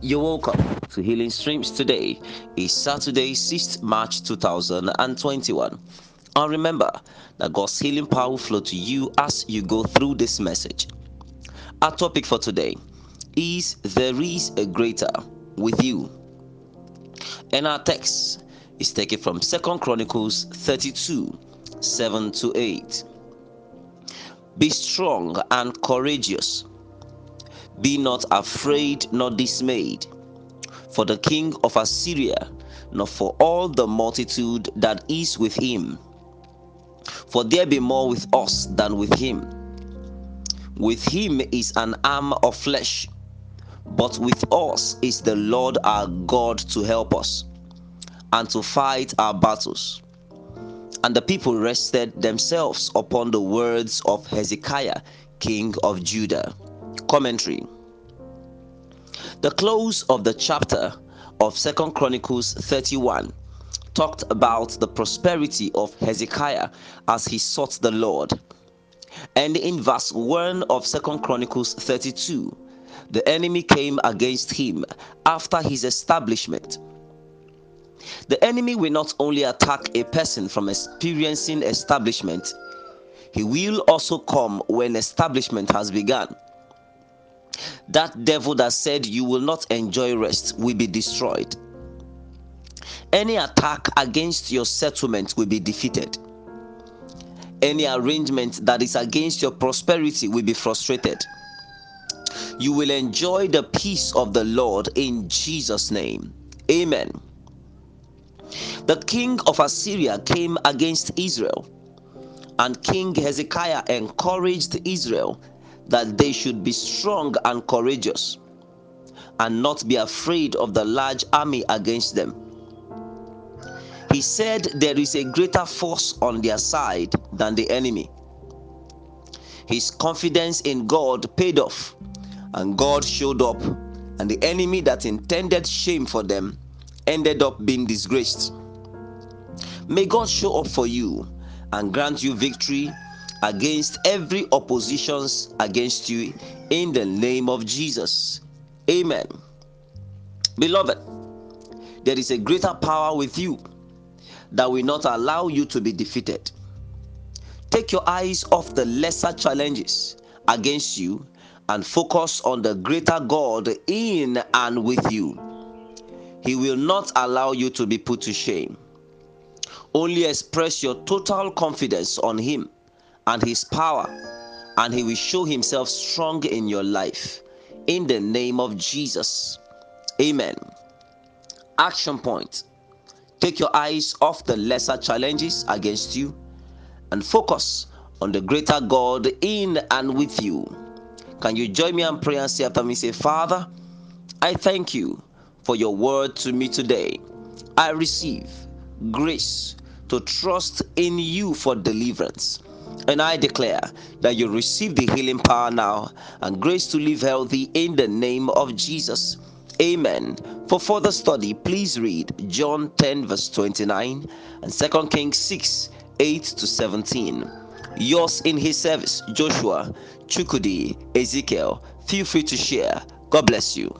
You're welcome to Healing Streams today is Saturday, 6th March 2021. And remember that God's healing power will flow to you as you go through this message. Our topic for today is There is a greater with you. And our text is taken from Second Chronicles 32 7 to 8. Be strong and courageous. Be not afraid nor dismayed for the king of Assyria, nor for all the multitude that is with him. For there be more with us than with him. With him is an arm of flesh, but with us is the Lord our God to help us and to fight our battles. And the people rested themselves upon the words of Hezekiah, king of Judah. Commentary The close of the chapter of Second Chronicles 31 talked about the prosperity of Hezekiah as he sought the Lord. And in verse 1 of Second Chronicles 32, the enemy came against him after his establishment the enemy will not only attack a person from experiencing establishment, he will also come when establishment has begun. That devil that said you will not enjoy rest will be destroyed. Any attack against your settlement will be defeated. Any arrangement that is against your prosperity will be frustrated. You will enjoy the peace of the Lord in Jesus' name. Amen. The king of Assyria came against Israel, and King Hezekiah encouraged Israel that they should be strong and courageous and not be afraid of the large army against them. He said there is a greater force on their side than the enemy. His confidence in God paid off, and God showed up, and the enemy that intended shame for them ended up being disgraced. May God show up for you and grant you victory against every oppositions against you in the name of Jesus. Amen. Beloved, there is a greater power with you that will not allow you to be defeated. Take your eyes off the lesser challenges against you and focus on the greater God in and with you. He will not allow you to be put to shame. Only express your total confidence on Him and His power, and He will show Himself strong in your life. In the name of Jesus. Amen. Action point Take your eyes off the lesser challenges against you and focus on the greater God in and with you. Can you join me and pray and say after me? Say, Father, I thank you for your word to me today. I receive grace to trust in you for deliverance. And I declare that you receive the healing power now and grace to live healthy in the name of Jesus. Amen. For further study, please read John 10, verse 29 and 2 Kings 6, 8 to 17. Yours in his service, Joshua, Chukudi, Ezekiel. Feel free to share. God bless you.